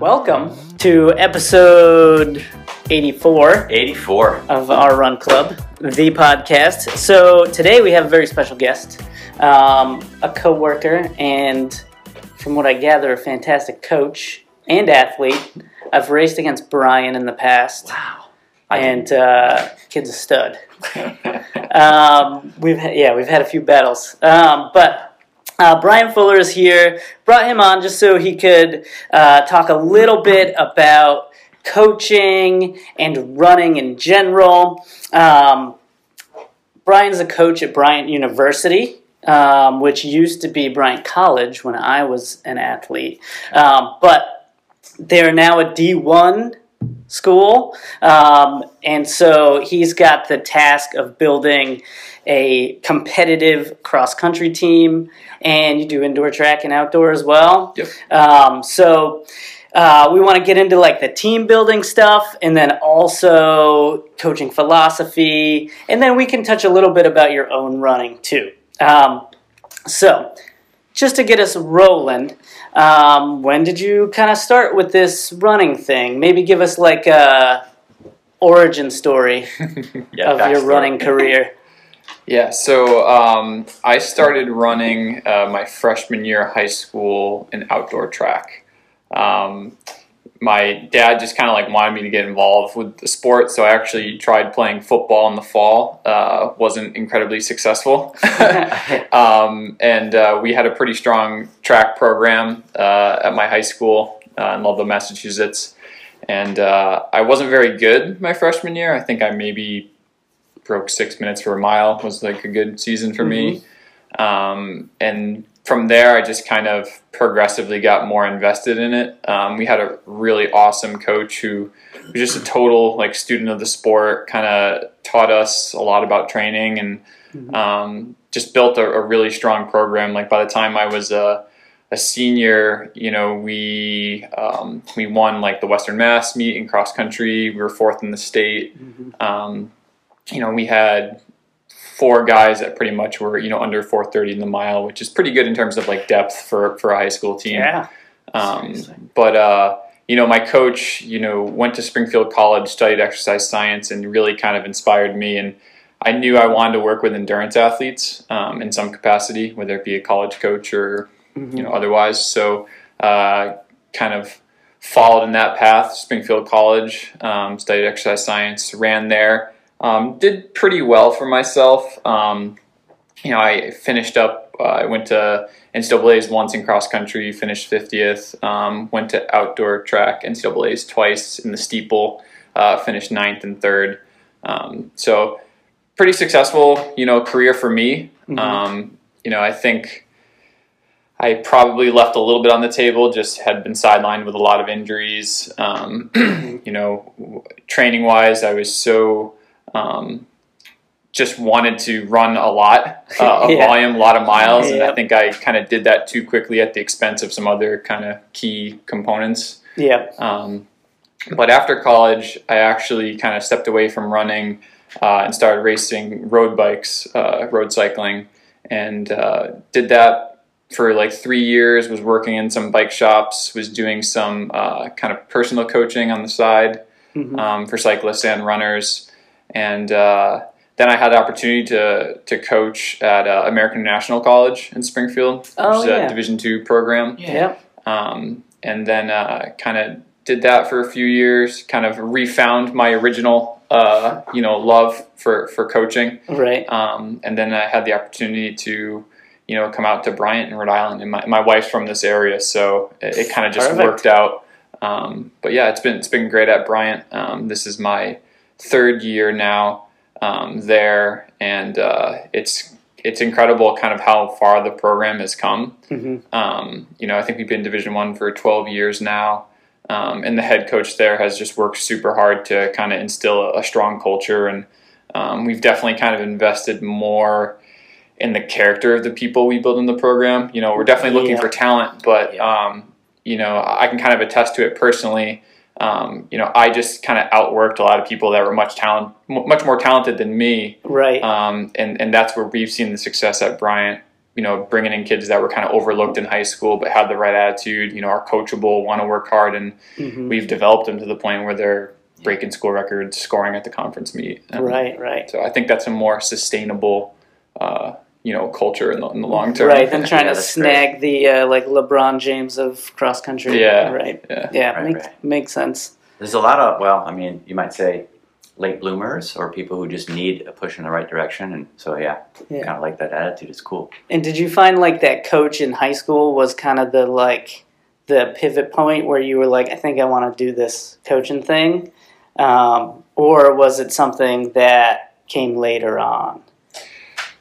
Welcome to episode 84 84. of our Run Club, the podcast. So today we have a very special guest, um, a coworker, and from what I gather, a fantastic coach and athlete. I've raced against Brian in the past, Wow. and uh, kid's a stud. um, we've had, yeah, we've had a few battles, um, but. Uh, Brian Fuller is here. Brought him on just so he could uh, talk a little bit about coaching and running in general. Um, Brian's a coach at Bryant University, um, which used to be Bryant College when I was an athlete. Um, but they're now a D1 school. Um, and so he's got the task of building a competitive cross country team. And you do indoor track and outdoor as well. Yep. Um, so uh, we want to get into like the team building stuff and then also coaching philosophy. And then we can touch a little bit about your own running too. Um, so just to get us rolling, um, when did you kind of start with this running thing? Maybe give us like a origin story Yeah, of your running career. Yeah, so um, I started running uh, my freshman year of high school in outdoor track. Um, my dad just kind of like wanted me to get involved with the sport, so I actually tried playing football in the fall. Uh, wasn't incredibly successful, um, and uh, we had a pretty strong track program uh, at my high school uh, in Ludlow, Massachusetts. And uh, I wasn't very good my freshman year. I think I maybe broke six minutes for a mile was like a good season for me. Um, and from there, I just kind of progressively got more invested in it. Um, we had a really awesome coach who was just a total like student of the sport, kind of taught us a lot about training and um, just built a, a really strong program. Like by the time I was a, a senior, you know, we um, we won like the Western Mass meet in cross country. We were fourth in the state. Um, you know, we had four guys that pretty much were you know under 430 in the mile, which is pretty good in terms of like depth for for a high school team. Yeah. Um, but uh, you know, my coach, you know, went to Springfield College, studied exercise science, and really kind of inspired me. And I knew I wanted to work with endurance athletes um, in some capacity, whether it be a college coach or you know otherwise. So, uh, kind of followed in that path. Springfield College, um, studied exercise science, ran there, um, did pretty well for myself. Um, you know, I finished up. Uh, I went to NCAA's once in cross country, finished 50th. Um, went to outdoor track NCAA's twice in the steeple, uh, finished ninth and third. Um, so pretty successful, you know, career for me. Um, you know, I think I probably left a little bit on the table. Just had been sidelined with a lot of injuries. Um, you know, training wise, I was so um, just wanted to run a lot uh, of Yeah. volume, a lot of miles, and Yep. I think I kind of did that too quickly at the expense of some other kind of key components. Yeah. Um, but after college, I actually kind of stepped away from running uh, and started racing road bikes, uh, road cycling, and uh, did that for like three years. Was working in some bike shops, was doing some uh, kind of personal coaching on the side Mhm. um, for cyclists and runners, and uh, then I had the opportunity to to coach at uh, American International College in Springfield, Oh, which is yeah. a Division two program Yeah. um, and then uh, kind of did that for a few years. Kind of refound my original, uh, you know, love for for coaching, Right. um, and then I had the opportunity to, you know, come out to Bryant in Rhode Island, and my, my wife's from this area, so it, it kind of just Perfect. worked out. Um, but yeah, it's been it's been great at Bryant. Um, this is my third year now um, there, and uh, it's it's incredible kind of how far the program has come. hmm Um, you know, I think we've been Division One for 12 years now, um, and the head coach there has just worked super hard to kind of instill a, a strong culture, and um, we've definitely kind of invested more in the character of the people we build in the program. You know, we're definitely looking Yeah. for talent, but um, you know, I can kind of attest to it personally. Um, you know, I just kind of outworked a lot of people that were much talent, much more talented than me, Right. um, and and that's where we've seen the success at Bryant. you know, bringing in kids that were kind of overlooked in high school but had the right attitude, you know, are coachable, want to work hard, and Mhm. we've developed them to the point where they're breaking school records, scoring at the conference meet. And Right, right. So I think that's a more sustainable, uh, you know, culture in the, in the long term. Right, than trying Yeah, to that's snag the uh, like LeBron James of cross country. Yeah. right. Yeah. Yeah, Right, makes right. makes sense. There's a lot of well, I mean, you might say late bloomers or people who just need a push in the right direction, and so yeah, Yeah. kind of like that attitude. It's cool. And did you find like that coach in high school was kind of the like the pivot point where you were like, I think I want to do this coaching thing, um, or was it something that came later on?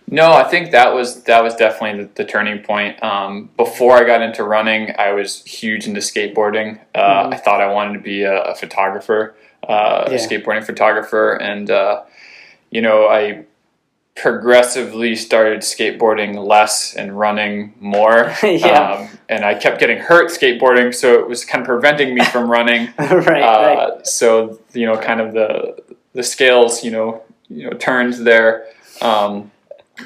No, I think that was that was definitely the, the turning point. Um, before I got into running, I was huge into skateboarding. Uh, Mhm. I thought I wanted to be a, a photographer, uh, Yeah. a skateboarding photographer, and uh, you know, I progressively started skateboarding less and running more. Yeah. Um, and I kept getting hurt skateboarding, so it was kind of preventing me from running. right, right. Uh, so you know, kind of the the scales, you know, you know, turned there. Um,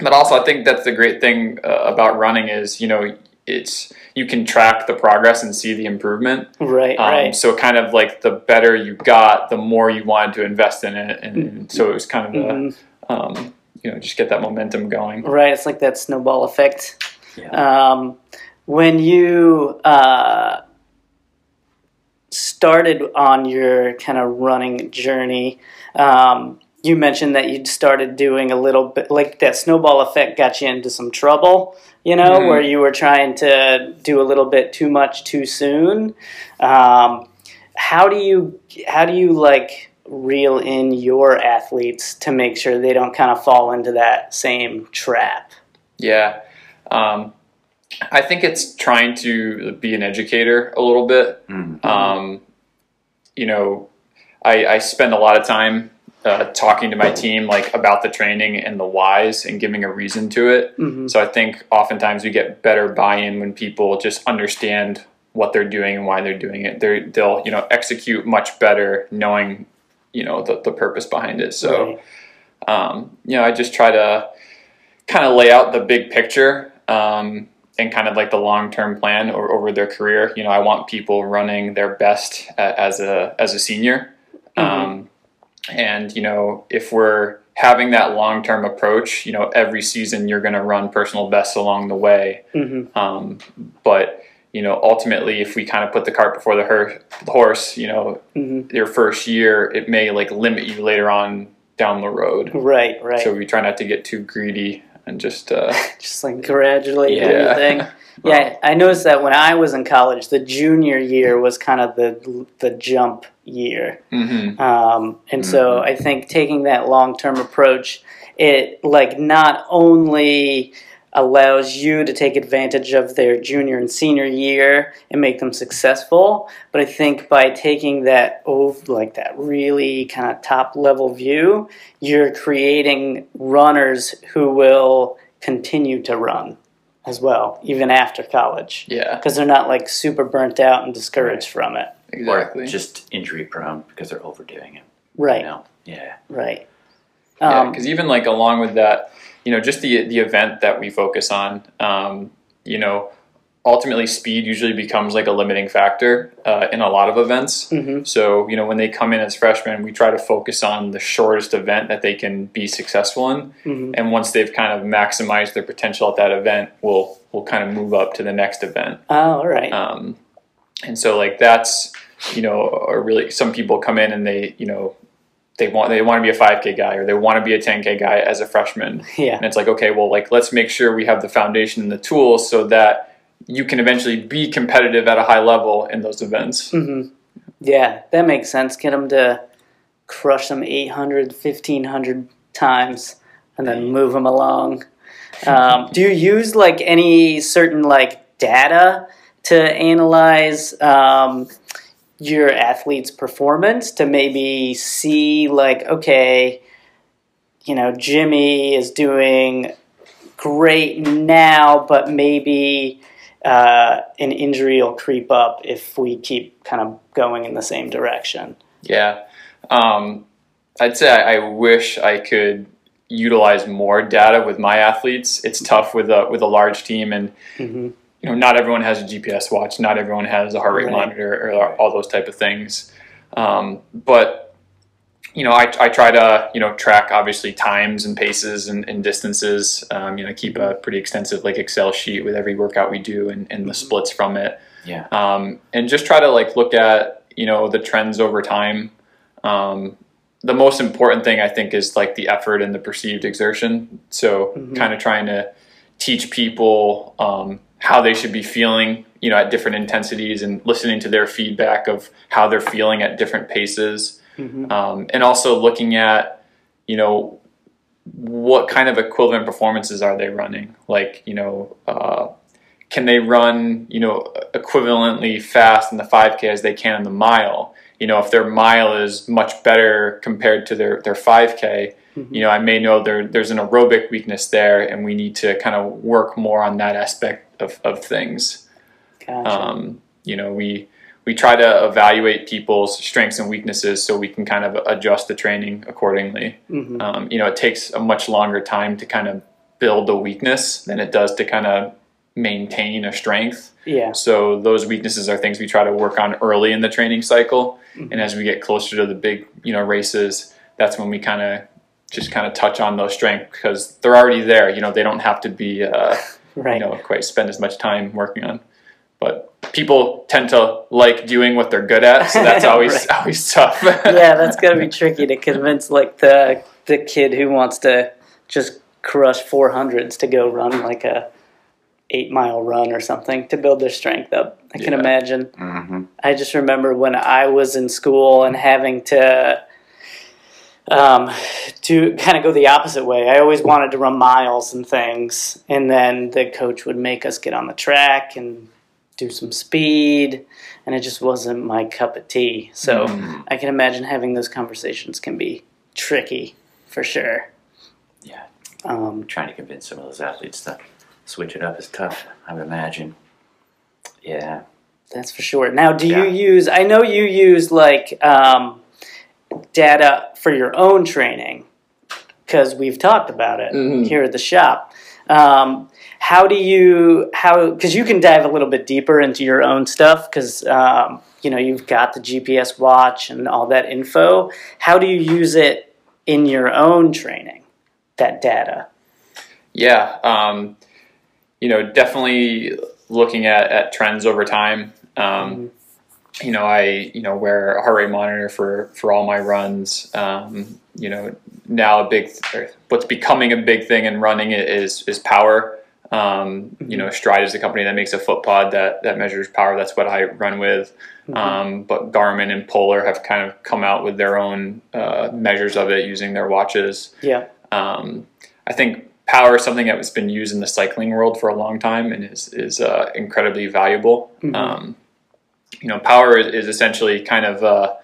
but also, I think that's the great thing uh, about running is you know it's you can track the progress and see the improvement. Right, Um, right. So kind of like the better you got, the more you wanted to invest in it, and, and so it was kind of a, Mhm. um, you know just get that momentum going. Right, it's like that snowball effect. Yeah. Um, when you uh, started on your kind of running journey, um, you mentioned that you'd started doing a little bit, like that snowball effect got you into some trouble, you know, Mhm. where you were trying to do a little bit too much too soon. Um, how do you, how do you like reel in your athletes to make sure they don't kind of fall into that same trap? Yeah. Um, I think it's trying to be an educator a little bit. Mm. Um, you know, I, I spend a lot of time uh, talking to my team like about the training and the whys and giving a reason to it. hmm So I think oftentimes we get better buy-in when people just understand what they're doing and why they're doing it. They're, they'll you know execute much better knowing you know the, the purpose behind it. So Right. um, you know, I just try to kind of lay out the big picture um, and kind of like the long term plan or, over their career. You know, I want people running their best as a as a senior, um, and you know, if we're having that long term approach, you know, every season you're going to run personal bests along the way. hmm Um, but you know, ultimately, if we kind of put the cart before the, her- the horse, you know, hmm your first year, it may like limit you later on down the road. Right, right. So we try not to get too greedy and just uh, Just like gradually Yeah. everything. Yeah, I noticed that when I was in college, the junior year was kind of the the jump year, mhm. um, and so Mhm. I think taking that long term approach, it like not only allows you to take advantage of their junior and senior year and make them successful, but I think by taking that oh like that really kind of top level view, you're creating runners who will continue to run as well, even after college, yeah, because they're not like super burnt out and discouraged from it. Exactly. Or just injury prone because they're overdoing it. Right, You know? Yeah. right. Yeah, Um, because even like along with that, you know, just the the event that we focus on, um, you know, ultimately speed usually becomes like a limiting factor uh, in a lot of events. mhm, So you know, when they come in as freshmen, we try to focus on the shortest event that they can be successful in, mhm. and once they've kind of maximized their potential at that event, we'll we'll kind of move up to the next event. Oh, all right. Um, and so like that's you know, or really some people come in and they you know they want they want to be a 5k guy or they want to be a 10k guy as a freshman yeah, and it's like okay well like let's make sure we have the foundation and the tools so that you can eventually be competitive at a high level in those events hmm yeah, that makes sense. Get them to crush them 800, 1500 times, and then move them along. Um, do you use like any certain like data to analyze um, your athlete's performance to maybe see like okay, you know Jimmy is doing great now, but maybe uh, an injury will creep up if we keep kind of going in the same direction. yeah um, i'd say I, I wish i could utilize more data with my athletes. It's tough with a with a large team, and hmm you know, not everyone has a GPS watch, not everyone has a heart rate Right. monitor, or all those type of things. Um, but you know, I, I try to you know track obviously times and paces and, and distances. Um, you know, keep a pretty extensive like Excel sheet with every workout we do and, and the splits from it. Yeah. Um, and just try to like look at you know the trends over time. Um, the most important thing I think is like the effort and the perceived exertion. So Mhm. kind of trying to teach people um, how they should be feeling, you know, at different intensities and listening to their feedback of how they're feeling at different paces. hmm Um, and also looking at, you know, what kind of equivalent performances are they running? Like, you know, uh, can they run, you know, equivalently fast in the 5K as they can in the mile? You know, if their mile is much better compared to their, their 5K, Mhm. you know, I may know there, there's an aerobic weakness there, and we need to kind of work more on that aspect of, of things. Gotcha. Um, you know, we we try to evaluate people's strengths and weaknesses so we can kind of adjust the training accordingly. hmm Um, you know, it takes a much longer time to kind of build a weakness than it does to kind of maintain a strength. Yeah. So those weaknesses are things we try to work on early in the training cycle, Mhm. and as we get closer to the big, you know, races, that's when we kind of just kind of touch on those strengths because they're already there. You know, they don't have to be. Uh, Right. you know quite spend as much time working on. But people tend to like doing what they're good at, so that's always Right. always tough. yeah, that's gotta be tricky to convince like the the kid who wants to just crush four hundreds to go run like a eight mile run or something to build their strength up. I can Yeah. imagine. hmm I just remember when I was in school and having to um, to kind of go the opposite way. I always wanted to run miles and things, and then the coach would make us get on the track and do some speed, and it just wasn't my cup of tea. So Mm. I can imagine having those conversations can be tricky for sure. Yeah. Um, Trying to convince some of those athletes to switch it up is tough, I would imagine. Yeah. That's for sure. Now, do Yeah. you use? I know you use like um, data for your own training because we've talked about it Mhm. here at the shop. Um, how do you how? Because you can dive a little bit deeper into your own stuff because um, you know you've got the GPS watch and all that info. How do you use it in your own training? That data. yeah, um, you know, definitely looking at, at trends over time. Um, You know, I you know wear a heart rate monitor for for all my runs. Um, you know, now a big what's becoming a big thing in running is is power. Um, you know, Stryd is the company that makes a foot pod that that measures power. That's what I run with. Um, but Garmin and Polar have kind of come out with their own uh, measures of it using their watches. Yeah. Um, I think power is something that has been used in the cycling world for a long time and is is uh, incredibly valuable. Mhm. Um, you know, power is, is essentially kind of uh,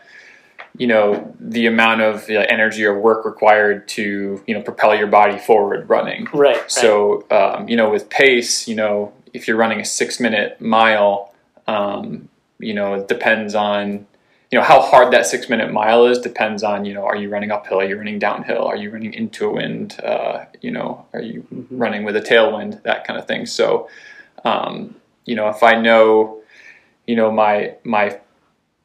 you know the amount of uh, energy or work required to you know propel your body forward running. Right. right. So, um, you know, with pace, you know, if you're running a six minute mile, um, you know, it depends on, you know, how hard that six minute mile is depends on, you know, are you running uphill? Are you running downhill? Are you running into a wind? Uh, you know, are you Mhm. running with a tailwind? That kind of thing. So, um, you know, if I know, you know, my, my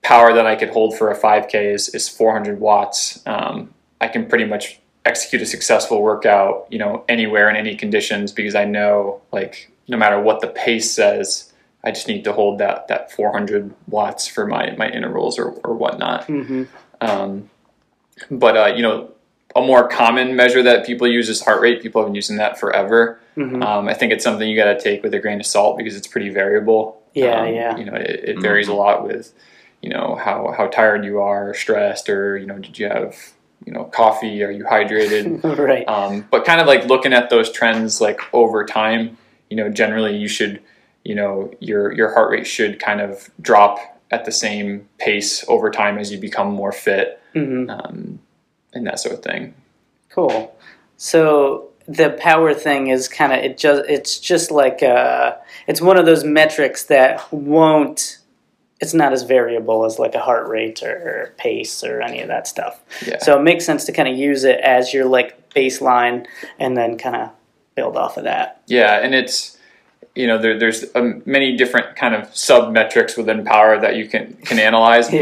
power that I could hold for a 5K is, is 400 watts, um, I can pretty much execute a successful workout, you know, anywhere in any conditions because I know like no matter what the pace says, I just need to hold that that 400 watts for my my intervals or or whatnot. Mhm. Um, but uh, you know, a more common measure that people use is heart rate. People have been using that forever. Mhm. Um, I think it's something you got to take with a grain of salt because it's pretty variable. Yeah, Um, yeah. You know, it, it varies a lot with, you know, how how tired you are, stressed, or you know, did you have you know coffee? Are you hydrated? right. um, but kind of like looking at those trends like over time. You know, generally you should, you know, your your heart rate should kind of drop at the same pace over time as you become more fit hmm um, and that sort of thing. Cool. So the power thing is kind of it just it's just like uh it's one of those metrics that won't it's not as variable as like a heart rate or pace or any of that stuff. Yeah. So it makes sense to kind of use it as you're like baseline and then kind of build off of that. Yeah, and it's you know there, there's um, many different kind of sub metrics within power that you can can analyze, Yeah.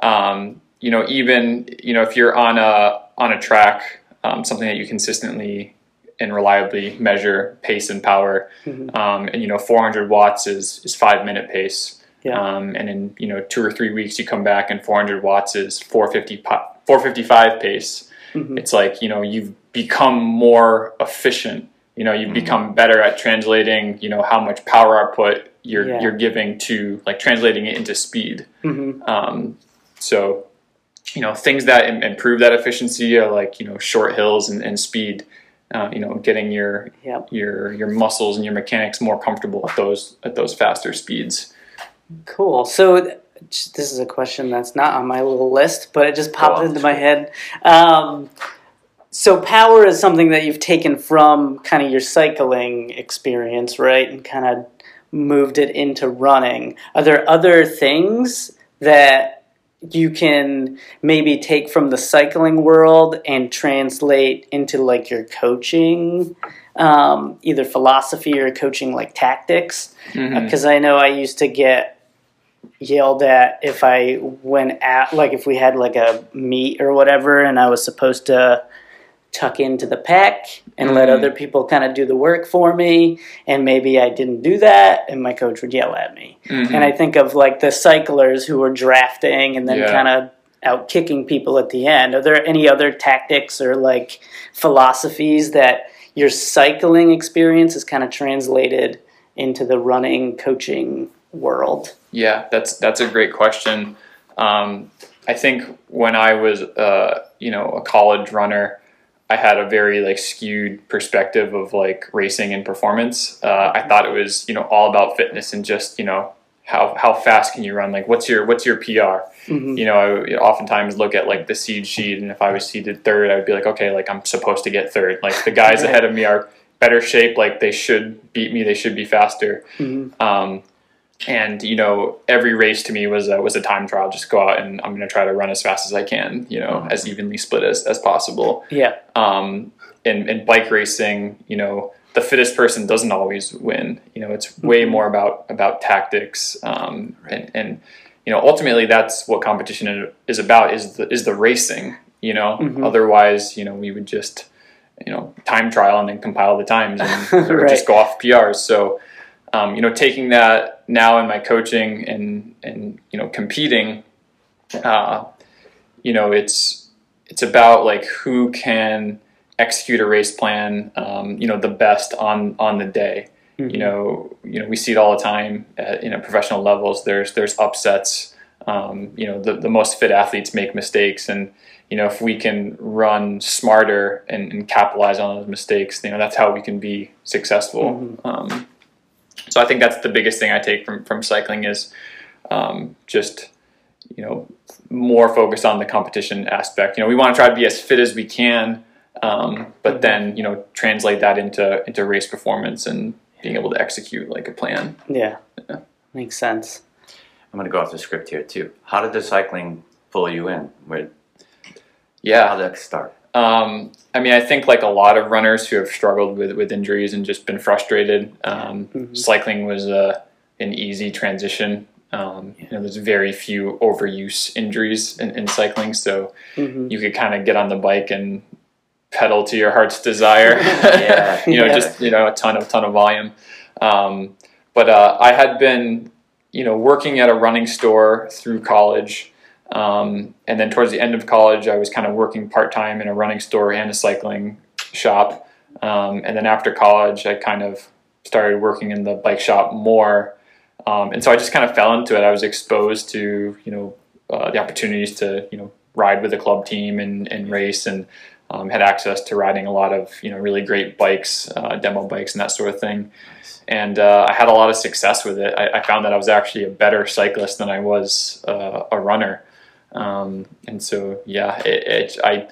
but um, you know even you know if you're on a on a track, um, something that you consistently and reliably measure pace and power, Mhm. um, and you know 400 watts is is five minute pace. Yeah. Um, and in you know two or three weeks, you come back and 400 watts is 450 po- 455 pace. Mhm. It's like you know you've become more efficient. You know you've become better at translating. You know how much power output you're Yeah. you're giving to like translating it into speed. Mhm. Um, so you know things that im- improve that efficiency are like you know short hills and, and speed. Uh, you know getting your Yep. your your muscles and your mechanics more comfortable at those at those faster speeds. Cool. So th- this is a question that's not on my little list, but it just popped on. into my head. Um, so power is something that you've taken from kind of your cycling experience, right, and kind of moved it into running. Are there other things that you can maybe take from the cycling world and translate into like your coaching, um, either philosophy or coaching like tactics? Because I know I used to get yelled at if I went at like if we had like a meet or whatever, and I was supposed to tuck into the pack and let Mhm. other people kind of do the work for me, and maybe I didn't do that, and my coach would yell at me. Mhm. And I think of like the cyclers who were drafting and then Yeah. kind of out kicking people at the end. Are there any other tactics or like philosophies that your cycling experience is kind of translated into the running coaching world? Yeah, that's that's a great question. Um, I think when I was, uh, you know, a college runner, I had a very like skewed perspective of like racing and performance. Uh, I thought it was, you know, all about fitness and just, you know, how how fast can you run? Like, what's your what's your PR? Mhm. You know, I oftentimes look at like the seed sheet, and if I was seeded third, I would be like, okay, like I'm supposed to get third. Like the guys ahead of me are better shape. Like they should beat me. They should be faster. Mhm. Um, and you know, every race to me was a, was a time trial. Just go out and I'm going to try to run as fast as I can. You know, as evenly split as, as possible. Yeah. Um, in, in bike racing, you know, the fittest person doesn't always win. You know, it's way Mhm. more about about tactics. Um, and, and you know, ultimately, that's what competition is about. Is the is the racing. You know, Mhm. otherwise, you know, we would just you know time trial and then compile the times and or Right. just go off PRs. So um, you know, taking that now in my coaching and and you know competing, uh, you know, it's it's about like who can execute a race plan, um, you know, the best on on the day. Mm-hmm. You know, you know, we see it all the time at you know professional levels. There's there's upsets. Um, you know, the the most fit athletes make mistakes, and you know, if we can run smarter and, and capitalize on those mistakes, you know, that's how we can be successful. Um, so I think that's the biggest thing I take from from cycling is um, just you know more focused on the competition aspect. You know, we want to try to be as fit as we can, um, but then you know translate that into into race performance and being able to execute like a plan. Yeah. Yeah. Makes sense. I'm going to go off the script here too. How did the cycling pull you in? Where, Yeah, how did that start? Um, I mean, I think like a lot of runners who have struggled with, with injuries and just been frustrated, um, Mhm. cycling was uh, an easy transition. Um, you know, there's very few overuse injuries in, in cycling, so hmm you could kind of get on the bike and pedal to your heart's desire. Yeah. you know, Yeah. just you know a ton of ton of volume. Um, but uh, I had been, you know, working at a running store through college, um, and then towards the end of college, I was kind of working part time in a running store and a cycling shop. Um, and then after college, I kind of started working in the bike shop more. Um, and so I just kind of fell into it. I was exposed to, you know, uh, the opportunities to, you know, ride with a club team and, and race and um, had access to riding a lot of, you know, really great bikes, uh, demo bikes and that sort of thing. And uh, I had a lot of success with it. I, I found that I was actually a better cyclist than I was uh, a runner. Um, and so, yeah, it, it, I,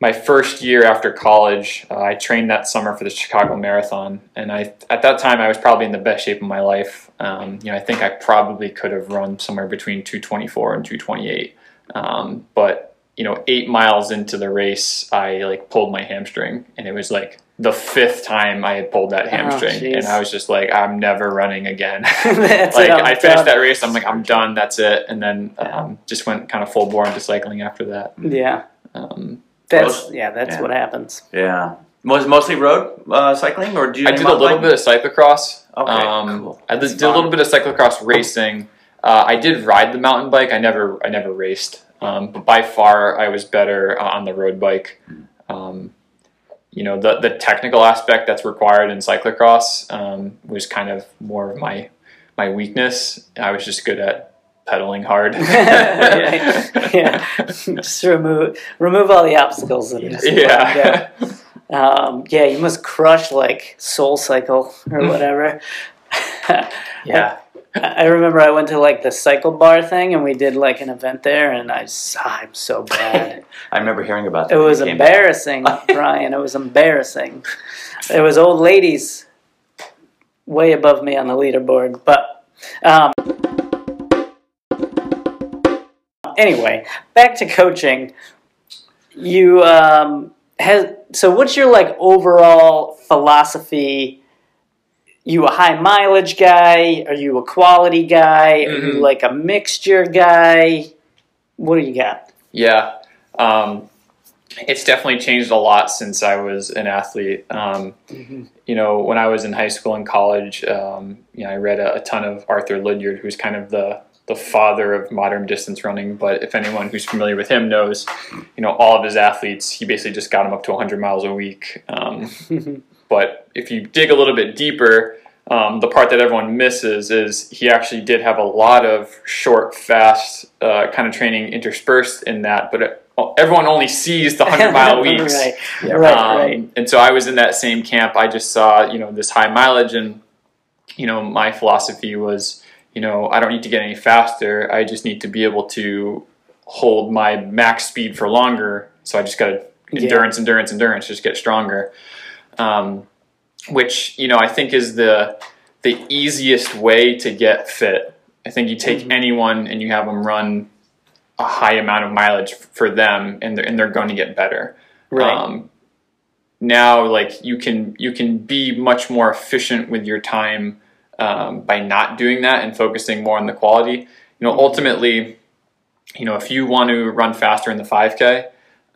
my first year after college, uh, I trained that summer for the Chicago Marathon, and I at that time I was probably in the best shape of my life. Um, you know, I think I probably could have run somewhere between 224 and 228, um, but you know, eight miles into the race, I like pulled my hamstring, and it was like the fifth time I had pulled that Oh, hamstring, jeez. and I was just like, I'm never running again. Like I'm finished done. that race, I'm like, I'm done. That's it, and then um, just went kind of full bore into cycling after that. Yeah, Um, that's Most- yeah, that's yeah. what happens. Yeah. Was mostly road uh, cycling, or do you? I did a little biking? bit of cyclocross. Okay, um, cool. I did, That's did a little bit of cyclocross racing. Uh, I did ride the mountain bike. I never, I never raced. Um, but by far, I was better uh, on the road bike. Um, you know, the the technical aspect that's required in cyclocross um, was kind of more of my my weakness. I was just good at pedaling hard. yeah, yeah. just remove remove all the obstacles let yeah. Um, yeah, you must crush like Soul Cycle or whatever. Yeah. I remember I went to like the cycle bar thing and we did like an event there and I I'm so bad. I remember hearing about It that. when was you came back. embarrassing, Brian. It was embarrassing. It was old ladies way above me on the leaderboard, but um, anyway, back to coaching. You um, has so what's your like overall philosophy? You a high mileage guy? Are you a quality guy? Are you Mhm. like a mixture guy? What do you got? Yeah. Um, it's definitely changed a lot since I was an athlete. Um, You know, when I was in high school and college, um, you know, I read a, a ton of Arthur Lydiard, who's kind of the the father of modern distance running. But if anyone who's familiar with him knows, you know, all of his athletes, he basically just got them up to 100 miles a week. But if you dig a little bit deeper, um, the part that everyone misses is he actually did have a lot of short, fast uh, kind of training interspersed in that, but it, everyone only sees the 100 mile weeks. right, Yeah. right, Um, right. And so I was in that same camp. I just saw, you know, this high mileage, and you know, my philosophy was, you know, I don't need to get any faster. I just need to be able to hold my max speed for longer. So I just got to Yeah. endurance, endurance, endurance, just get stronger. Um, which you know, I think is the the easiest way to get fit. I think you take Mhm. anyone and you have them run a high amount of mileage for them, and they're, and they're going to get better right. um, now like you can you can be much more efficient with your time um, by not doing that and focusing more on the quality you know ultimately you know if you want to run faster in the 5k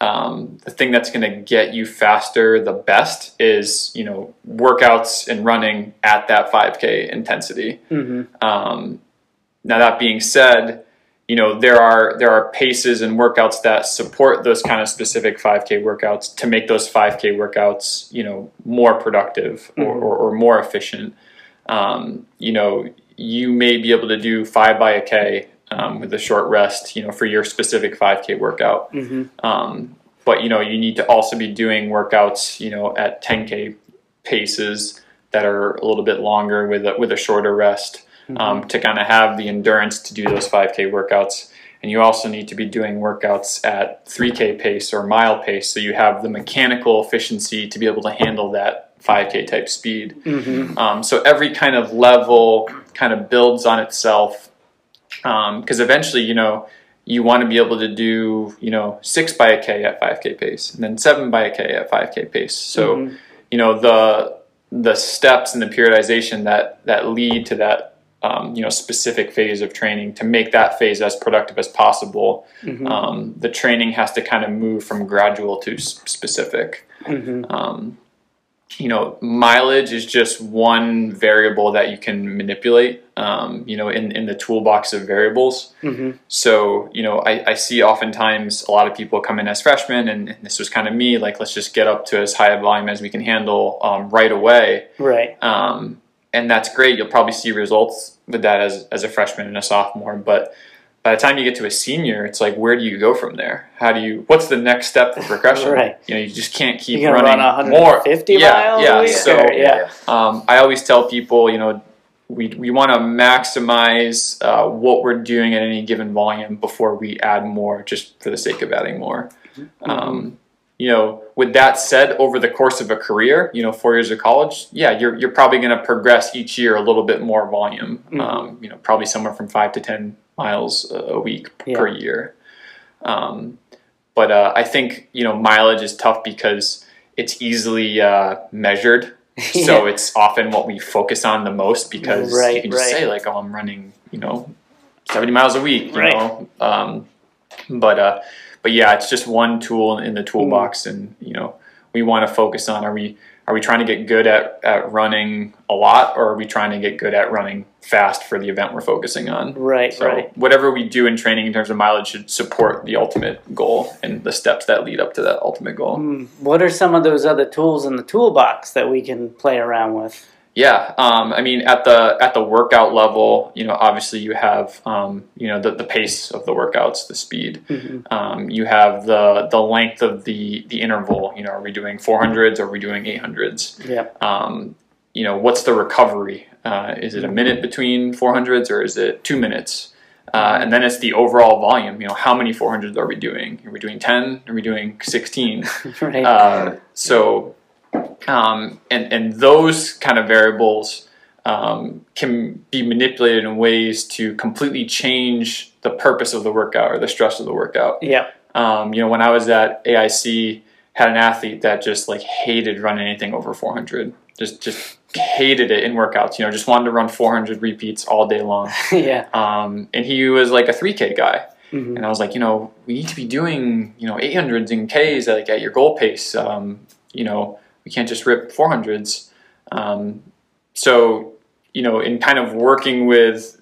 um, the thing that's going to get you faster the best is you know workouts and running at that 5k intensity hmm um, now that being said, you know there are there are paces and workouts that support those kind of specific 5K workouts to make those 5K workouts you know more productive or, Mhm. or, or more efficient. Um, you know you may be able to do five by a K um, with a short rest, you know, for your specific 5K workout. hmm Um, but you know, you need to also be doing workouts, you know, at 10k paces that are a little bit longer with a, with a shorter rest um, to kind of have the endurance to do those 5k workouts. And you also need to be doing workouts at 3k pace or mile pace, so you have the mechanical efficiency to be able to handle that 5k type speed. hmm Um, so every kind of level kind of builds on itself because eventually, you know, you want to be able to do, you know, six by a K at 5K pace and then seven by a K at 5K pace. So, Mhm. you know, the the steps and the periodization that that lead to that, um, you know, specific phase of training to make that phase as productive as possible. Mhm. Um, the training has to kind of move from gradual to s- specific hmm um, you know, mileage is just one variable that you can manipulate, um, you know, in, in the toolbox of variables. hmm So, you know, I, I see oftentimes a lot of people come in as freshmen, and this was kind of me, like, let's just get up to as high a volume as we can handle um, right away. Right. Um, and that's great. You'll probably see results with that as, as a freshman and a sophomore. But by the time you get to a senior, it's like, where do you go from there? How do you, what's the next step for progression? Right. You know, you just can't keep running run more. 150 yeah, miles yeah. So, yeah. um, I always tell people, you know, we, we want to maximize uh, what we're doing at any given volume before we add more, just for the sake of adding more. Mm-hmm. Um, you know, with that said, over the course of a career, you know, four years of college, yeah, you're, you're probably going to progress each year a little bit more volume. Mhm. Um, you know, probably somewhere from five to ten miles a a week Yeah. per year. Um, but uh, I think you know mileage is tough because it's easily uh, measured. So it's often what we focus on the most because Right, you can just right. say like, "Oh, I'm running," you know, 70 miles a week. You Right. know, um, but uh, but yeah, it's just one tool in the toolbox, Mm. and you know, we want to focus on are we are we trying to get good at, at running a lot, or are we trying to get good at running fast for the event we're focusing on? Right, So right. whatever we do in training in terms of mileage should support the ultimate goal and the steps that lead up to that ultimate goal. Hmm. What are some of those other tools in the toolbox that we can play around with? Yeah, um, I mean at the at the workout level, you know, obviously you have um, you know the, the pace of the workouts, the speed. Mhm. Um, you have the the length of the the interval. You know, are we doing 400s? Or are we doing 800s? Yep. Um, you know, what's the recovery? Uh, is it a minute between 400s or is it two minutes? Uh, and then it's the overall volume. You know, how many 400s are we doing? Are we doing 10? Are we doing 16? right. Uh, so, um, and and those kind of variables um, can be manipulated in ways to completely change the purpose of the workout or the stress of the workout. Yeah. Um, you know, when I was at AIC, had an athlete that just like hated running anything over 400. Just just hated it in workouts. You know, just wanted to run 400 repeats all day long. yeah. Um, and he was like a 3K guy. Mhm. And I was like, you know, we need to be doing, you know, 800s and Ks like at your goal pace. Um, you know, we can't just rip 400s. Um, so, you know, in kind of working with,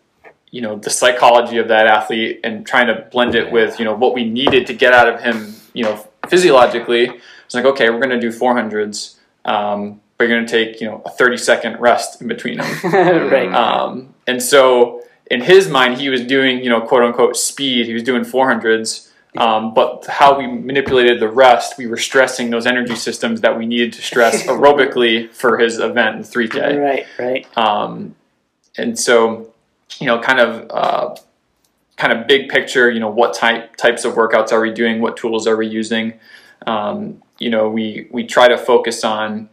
you know, the psychology of that athlete and trying to blend it with, you know, what we needed to get out of him, you know, physiologically, it's like, okay, we're going to do 400s. Um, but you're going to take, you know, a 30 second rest in between them. right. Um, and so in his mind, he was doing, you know, quote unquote speed. He was doing 400s. Um, but how we manipulated the rest, we were stressing those energy systems that we needed to stress aerobically for his event, in 3K. Right. Right. Um, and so, you know, kind of, uh, kind of big picture. You know, what type types of workouts are we doing? What tools are we using? Um, you know, we we try to focus on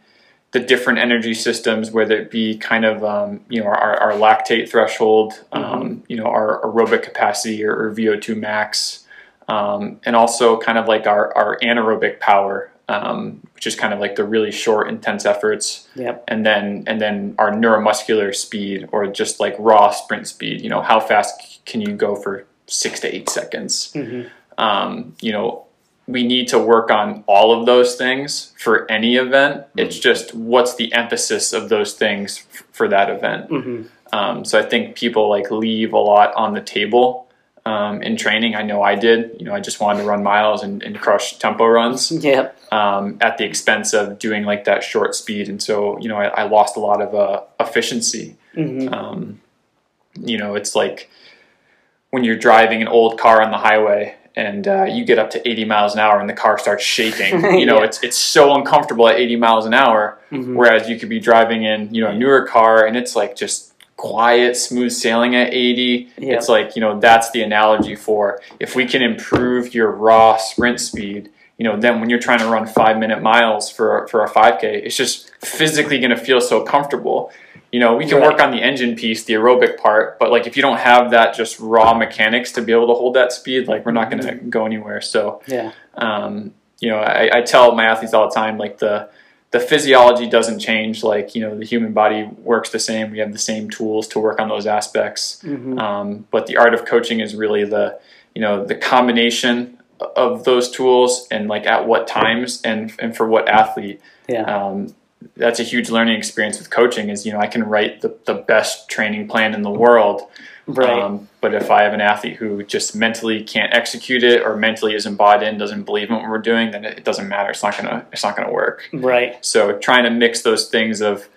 the different energy systems, whether it be kind of um, you know our, our lactate threshold, um, you know our aerobic capacity or, or VO2 max, um, and also kind of like our, our anaerobic power, um, which is kind of like the really short, intense efforts, Yep. and then and then our neuromuscular speed or just like raw sprint speed. You know how fast can you go for six to eight seconds? Mhm. um, you know, we need to work on all of those things for any event. It's just what's the emphasis of those things f- for that event. Mhm. Um, so I think people like leave a lot on the table um, in training. I know I did. You know, I just wanted to run miles and, and crush tempo runs Yep. um, at the expense of doing like that short speed. And so, you know, I, I lost a lot of uh, efficiency. Mhm. Um, you know, it's like when you're driving an old car on the highway and uh, you get up to 80 miles an hour and the car starts shaking. You know, Yeah. it's it's so uncomfortable at 80 miles an hour. Mhm. Whereas you could be driving in, you know, a newer car and it's like just quiet, smooth sailing at 80. Yeah. It's like, you know, that's the analogy for if we can improve your raw sprint speed, you know, then when you're trying to run five minute miles for, for a 5K, it's just physically going to feel so comfortable. You know, we can Right. work on the engine piece, the aerobic part, but like if you don't have that just raw mechanics to be able to hold that speed, like we're not going to go anywhere. So, Yeah. um, you know, I, I tell my athletes all the time, like the the physiology doesn't change. Like you know, the human body works the same. We have the same tools to work on those aspects. Mhm. Um, but the art of coaching is really the you know the combination of those tools and like at what times and and for what athlete. Yeah. Um, that's a huge learning experience with coaching. Is you know I can write the, the best training plan in the world, Right. um, but if I have an athlete who just mentally can't execute it or mentally isn't bought in, doesn't believe in what we're doing, then it, it doesn't matter. It's not gonna it's not gonna work. right. So trying to mix those things of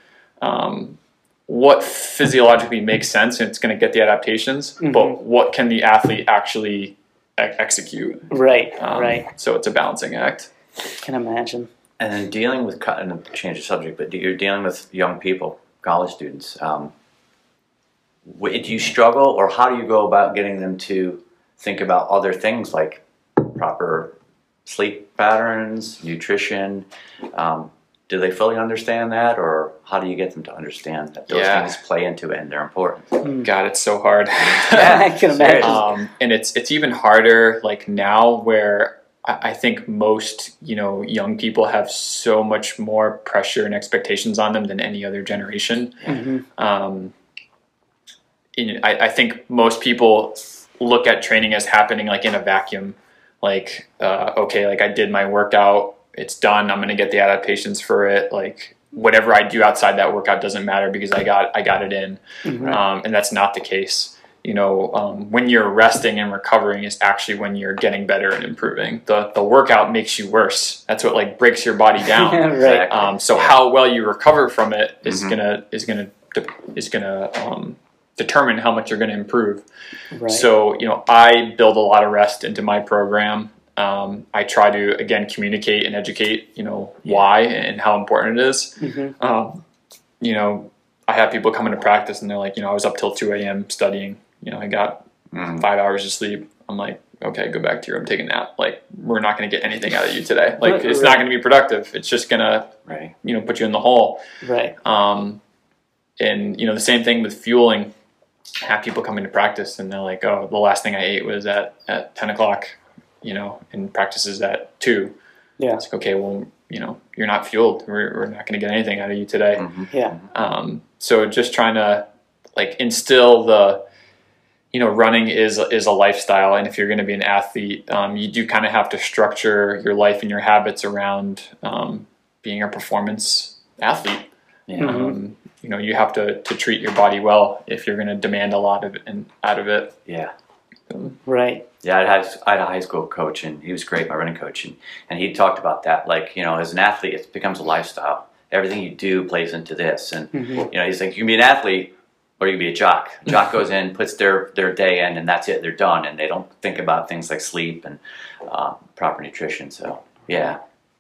um, what physiologically makes sense and it's going to get the adaptations, Mhm. but what can the athlete actually e- execute? Right. Um, right. So it's a balancing act. Can imagine. And then dealing with, co- and to change the subject, but you're dealing with young people, college students. Um, wh- do you struggle, or how do you go about getting them to think about other things like proper sleep patterns, nutrition? Um, do they fully understand that, or how do you get them to understand that those Yeah. things play into it and they're important? God, it's so hard. I can imagine. um, and it's it's even harder like now where I I think most you know young people have so much more pressure and expectations on them than any other generation. Mhm. Um, you know, I, I think most people look at training as happening like in a vacuum. Like, uh, okay, like I did my workout, it's done. I'm gonna get the adaptations for it. Like whatever I do outside that workout doesn't matter because I got I got it in, Mhm. um, and that's not the case. You know, um, when you're resting and recovering is actually when you're getting better and improving. The the workout makes you worse. That's what like breaks your body down. right. Um, so how well you recover from it is Mhm. gonna is gonna is gonna um, determine how much you're gonna improve. Right. So you know, I build a lot of rest into my program. Um, I try to again communicate and educate. You know why and how important it is. Mhm. Um, you know, I have people come into practice and they're like, you know, I was up till two a.m. studying. You know, I got Mm. five hours of sleep. I'm like, okay, go back to your room, take a nap. Like, we're not going to get anything out of you today. Like, Right, it's right. not going to be productive. It's just going to, Right. you know, put you in the hole. Right. Um, and you know, the same thing with fueling. I have people come into practice and they're like, oh, the last thing I ate was at at ten o'clock. You know, and practice is at two. Yeah. It's like, okay, well, you know, you're not fueled. We're, we're not going to get anything out of you today. Mhm. Yeah. Um, so just trying to like instill the, you know, running is is a lifestyle, and if you're going to be an athlete, um, you do kind of have to structure your life and your habits around um, being a performance athlete. Yeah. Mhm. Um, you know, you have to, to treat your body well if you're going to demand a lot of it and out of it. Yeah. Right. Yeah, I had, I had a high school coach, and he was great, my running coach, and, and he talked about that. Like, you know, as an athlete, it becomes a lifestyle. Everything you do plays into this, and Mhm. you know, he's like, you can be an athlete, or you can be a jock. Jock goes in, puts their their day in, and that's it. They're done, and they don't think about things like sleep and uh, proper nutrition. So, yeah,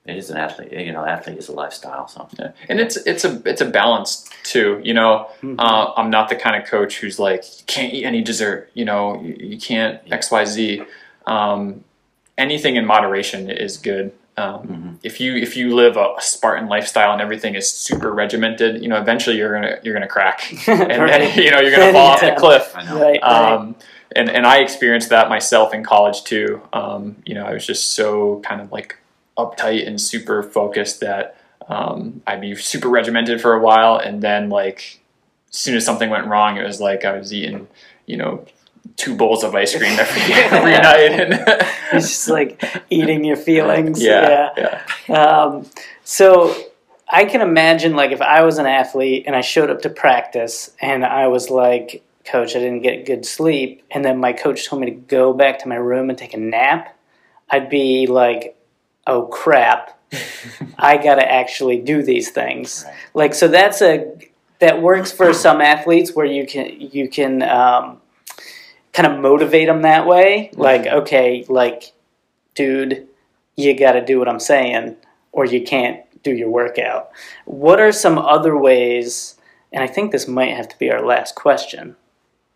it is an athlete. You know, athlete is a lifestyle. So, Yeah. And it's it's a it's a balance too. You know, Mhm. uh, I'm not the kind of coach who's like you can't eat any dessert. You know, you, you can't X Y Z. Um, anything in moderation is good. Um, Mhm. If you if you live a Spartan lifestyle and everything is super regimented, you know, eventually you're gonna you're gonna crack, and then you know you're gonna fall off the cliff. I know. Right. right. Um, and and I experienced that myself in college too. Um, you know, I was just so kind of like uptight and super focused that um, I'd be super regimented for a while, and then like as soon as something went wrong, it was like I was eating, you know, two bowls of ice cream every, every night, and it's just like eating your feelings. yeah, yeah, Um, so I can imagine, like, if I was an athlete and I showed up to practice and I was like, Coach, I didn't get good sleep, and then my coach told me to go back to my room and take a nap, I'd be like, oh crap, I gotta actually do these things. Right. Like, so that's a that works for some athletes where you can you can um, kind of motivate them that way. Like, okay, like, dude, you got to do what I'm saying, or you can't do your workout. What are some other ways? And I think this might have to be our last question.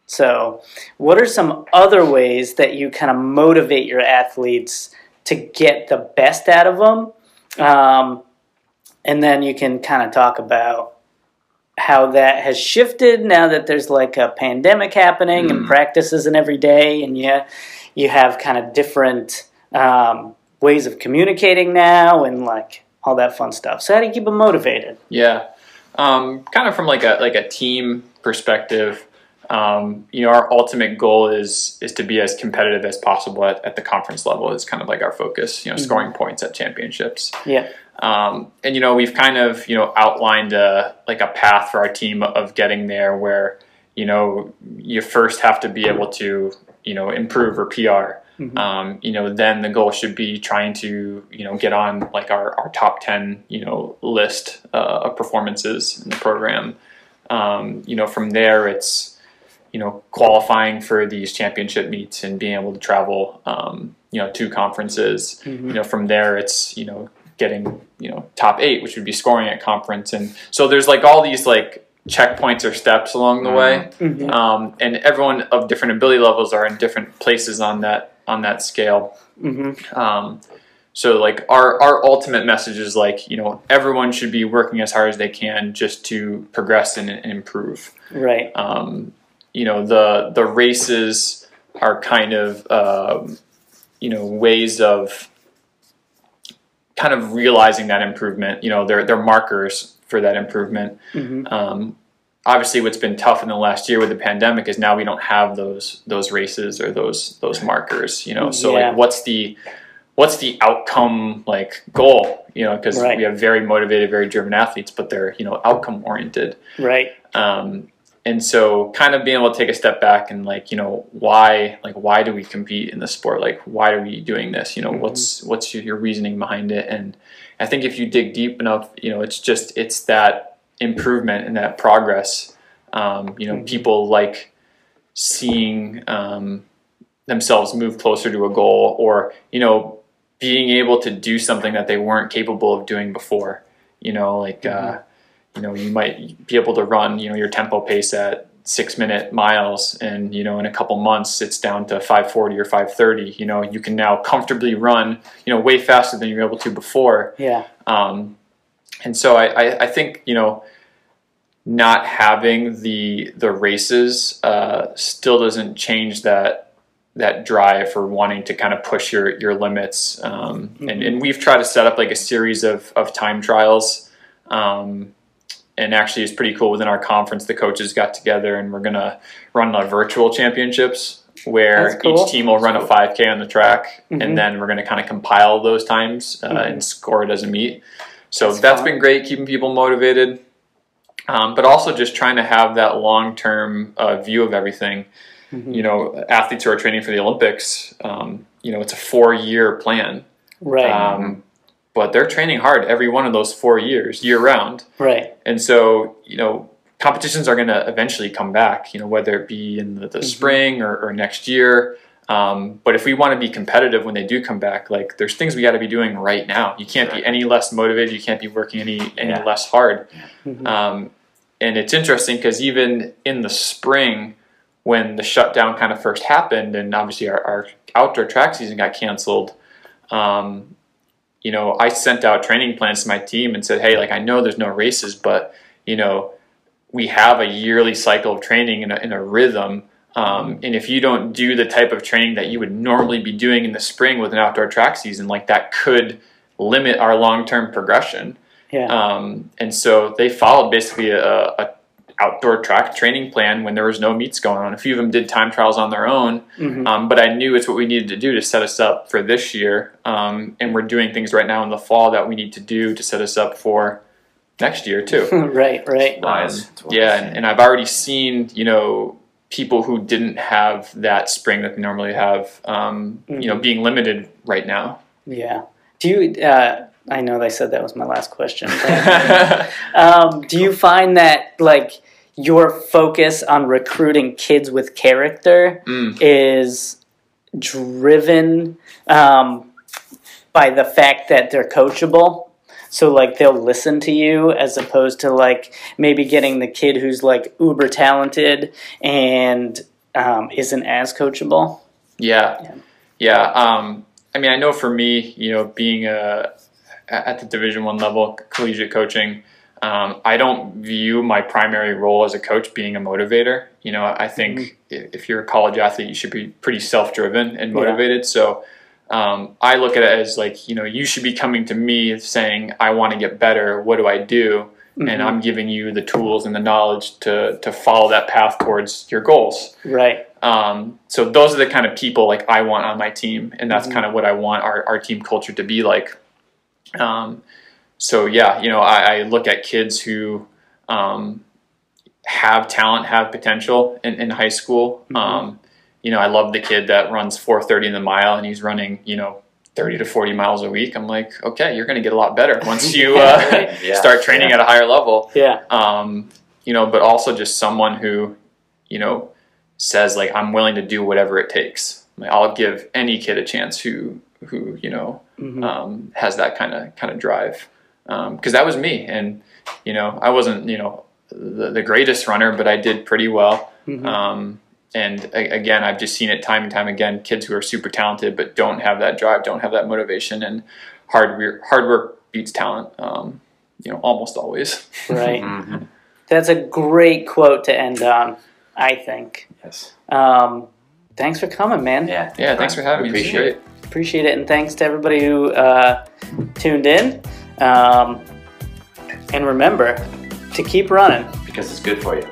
So, what are some other ways that you kind of motivate your athletes to get the best out of them? Um, and then you can kind of talk about how that has shifted now that there's like a pandemic happening and Mm. practice isn't every day, and you you have kind of different um, ways of communicating now, and like all that fun stuff. So, how do you keep them motivated? yeah. Um, kind of from like a like a team perspective. Um, you know, our ultimate goal is is to be as competitive as possible at, at the conference level. Is kind of like our focus. You know, Mhm. scoring points at championships. Yeah. Um, and you know, we've kind of you know outlined a like a path for our team of getting there, where you know you first have to be able to you know improve or PR. Mhm. Um, you know, then the goal should be trying to you know get on like our, our top ten you know list uh, of performances in the program. Um, you know, from there it's you know qualifying for these championship meets and being able to travel um, you know to conferences Mhm. you know from there it's you know getting you know top eight which would be scoring at conference and so there's like all these like checkpoints or steps along the way Mhm. um, and everyone of different ability levels are in different places on that on that scale Mhm. um, so like our our ultimate message is like you know everyone should be working as hard as they can just to progress and, and improve Right. um, you know the the races are kind of um, you know ways of kind of realizing that improvement. You know, they're they're markers for that improvement. hmm Um, obviously, what's been tough in the last year with the pandemic is now we don't have those those races or those those markers. You know, so Yeah. like, what's the what's the outcome like goal? You know, because Right. we have very motivated, very driven athletes, but they're you know outcome oriented. Right. Um, and so kind of being able to take a step back and like you know why like why do we compete in the sport like why are we doing this you know Mhm. what's what's your, your reasoning behind it and i think if you dig deep enough you know it's just it's that improvement and that progress um, you know Mhm. people like seeing um, themselves move closer to a goal or you know being able to do something that they weren't capable of doing before you know like uh, you know you might be able to run you know your tempo pace at six minute miles and you know in a couple months it's down to 540 or 530 you know you can now comfortably run you know way faster than you were able to before. Yeah. um, and so I, I, I think you know not having the the races uh, still doesn't change that that drive for wanting to kind of push your your limits. Um, and, and we've tried to set up like a series of, of time trials um, and actually it's pretty cool within our conference the coaches got together and we're gonna run the virtual championships where cool. each team will run a 5k on the track Mhm. and then we're going to kind of compile those times uh, Mhm. and score it as a meet so That's that's been great keeping people motivated um, but also just trying to have that long-term uh, view of everything Mhm. you know athletes who are training for the olympics um, you know it's a four-year plan Right. um, but they're training hard every one of those four years year round right. and so, you know, competitions are going to eventually come back, you know, whether it be in the, the Mhm. spring or, or next year. Um, but if we want to be competitive when they do come back, like there's things we got to be doing right now. You can't be any less motivated. You can't be working any any Yeah. less hard. Mhm. Um, and it's interesting because even in the spring, when the shutdown kind of first happened, and obviously our, our outdoor track season got canceled, um, you know, I sent out training plans to my team and said, hey, like I know there's no races, but you know, we have a yearly cycle of training in a, in a rhythm. Um, and if you don't do the type of training that you would normally be doing in the spring with an outdoor track season, like that could limit our long-term progression. Yeah. Um, and so they followed basically a, a outdoor track training plan when there was no meets going on. A few of them did time trials on their own, Mhm. um, but I knew it's what we needed to do to set us up for this year. Um, and we're doing things right now in the fall that we need to do to set us up for next year too. right. Right. Um, It's yeah, and, and I've already seen you know people who didn't have that spring that they normally have, um, you know, being limited right now. Yeah. Do you? Uh, I know they said that was my last question. but, um, do you find that like your focus on recruiting kids with character Mm. is driven um, by the fact that they're coachable? So like they'll listen to you as opposed to like maybe getting the kid who's like uber talented and um, isn't as coachable. Yeah, Yeah. yeah. Um, I mean, I know for me, you know, being a at the Division One level, collegiate coaching, um, I don't view my primary role as a coach being a motivator. You know, I think i if you're a college athlete, you should be pretty self-driven and Yeah. motivated. So. Um, I look at it as like you know you should be coming to me saying I want to get better. What do I do? Mhm. And I'm giving you the tools and the knowledge to to follow that path towards your goals. right. Um, so those are the kind of people like I want on my team, and that's Mhm. kind of what I want our, our team culture to be like. Um, so yeah, you know, I, I look at kids who um, have talent, have potential in, in high school. Mhm. Um, you know, I love the kid that runs 4:30 in the mile, and he's running, you know, 30 to 40 miles a week. I'm like, okay, you're going to get a lot better once you uh. Yeah, start training yeah. at a higher level Yeah. um, you know, but also just someone who, you know, says like I'm willing to do whatever it takes. Like, I'll give any kid a chance who who you know Mhm. um, has that kind of kind of drive. Because that was me, and you know, I wasn't you know the, the greatest runner, but I did pretty well. Mhm. Um, and a- again, I've just seen it time and time again. Kids who are super talented but don't have that drive, don't have that motivation, and hard work, hard work beats talent. Um, you know, almost always. Right. Mhm. That's a great quote to end on, I think. Yes. Um, thanks for coming, man. Yeah. Yeah, thanks for having me. Appreciate it. appreciate it, and thanks to everybody who uh, tuned in. Um, and remember to keep running. Because it's good for you.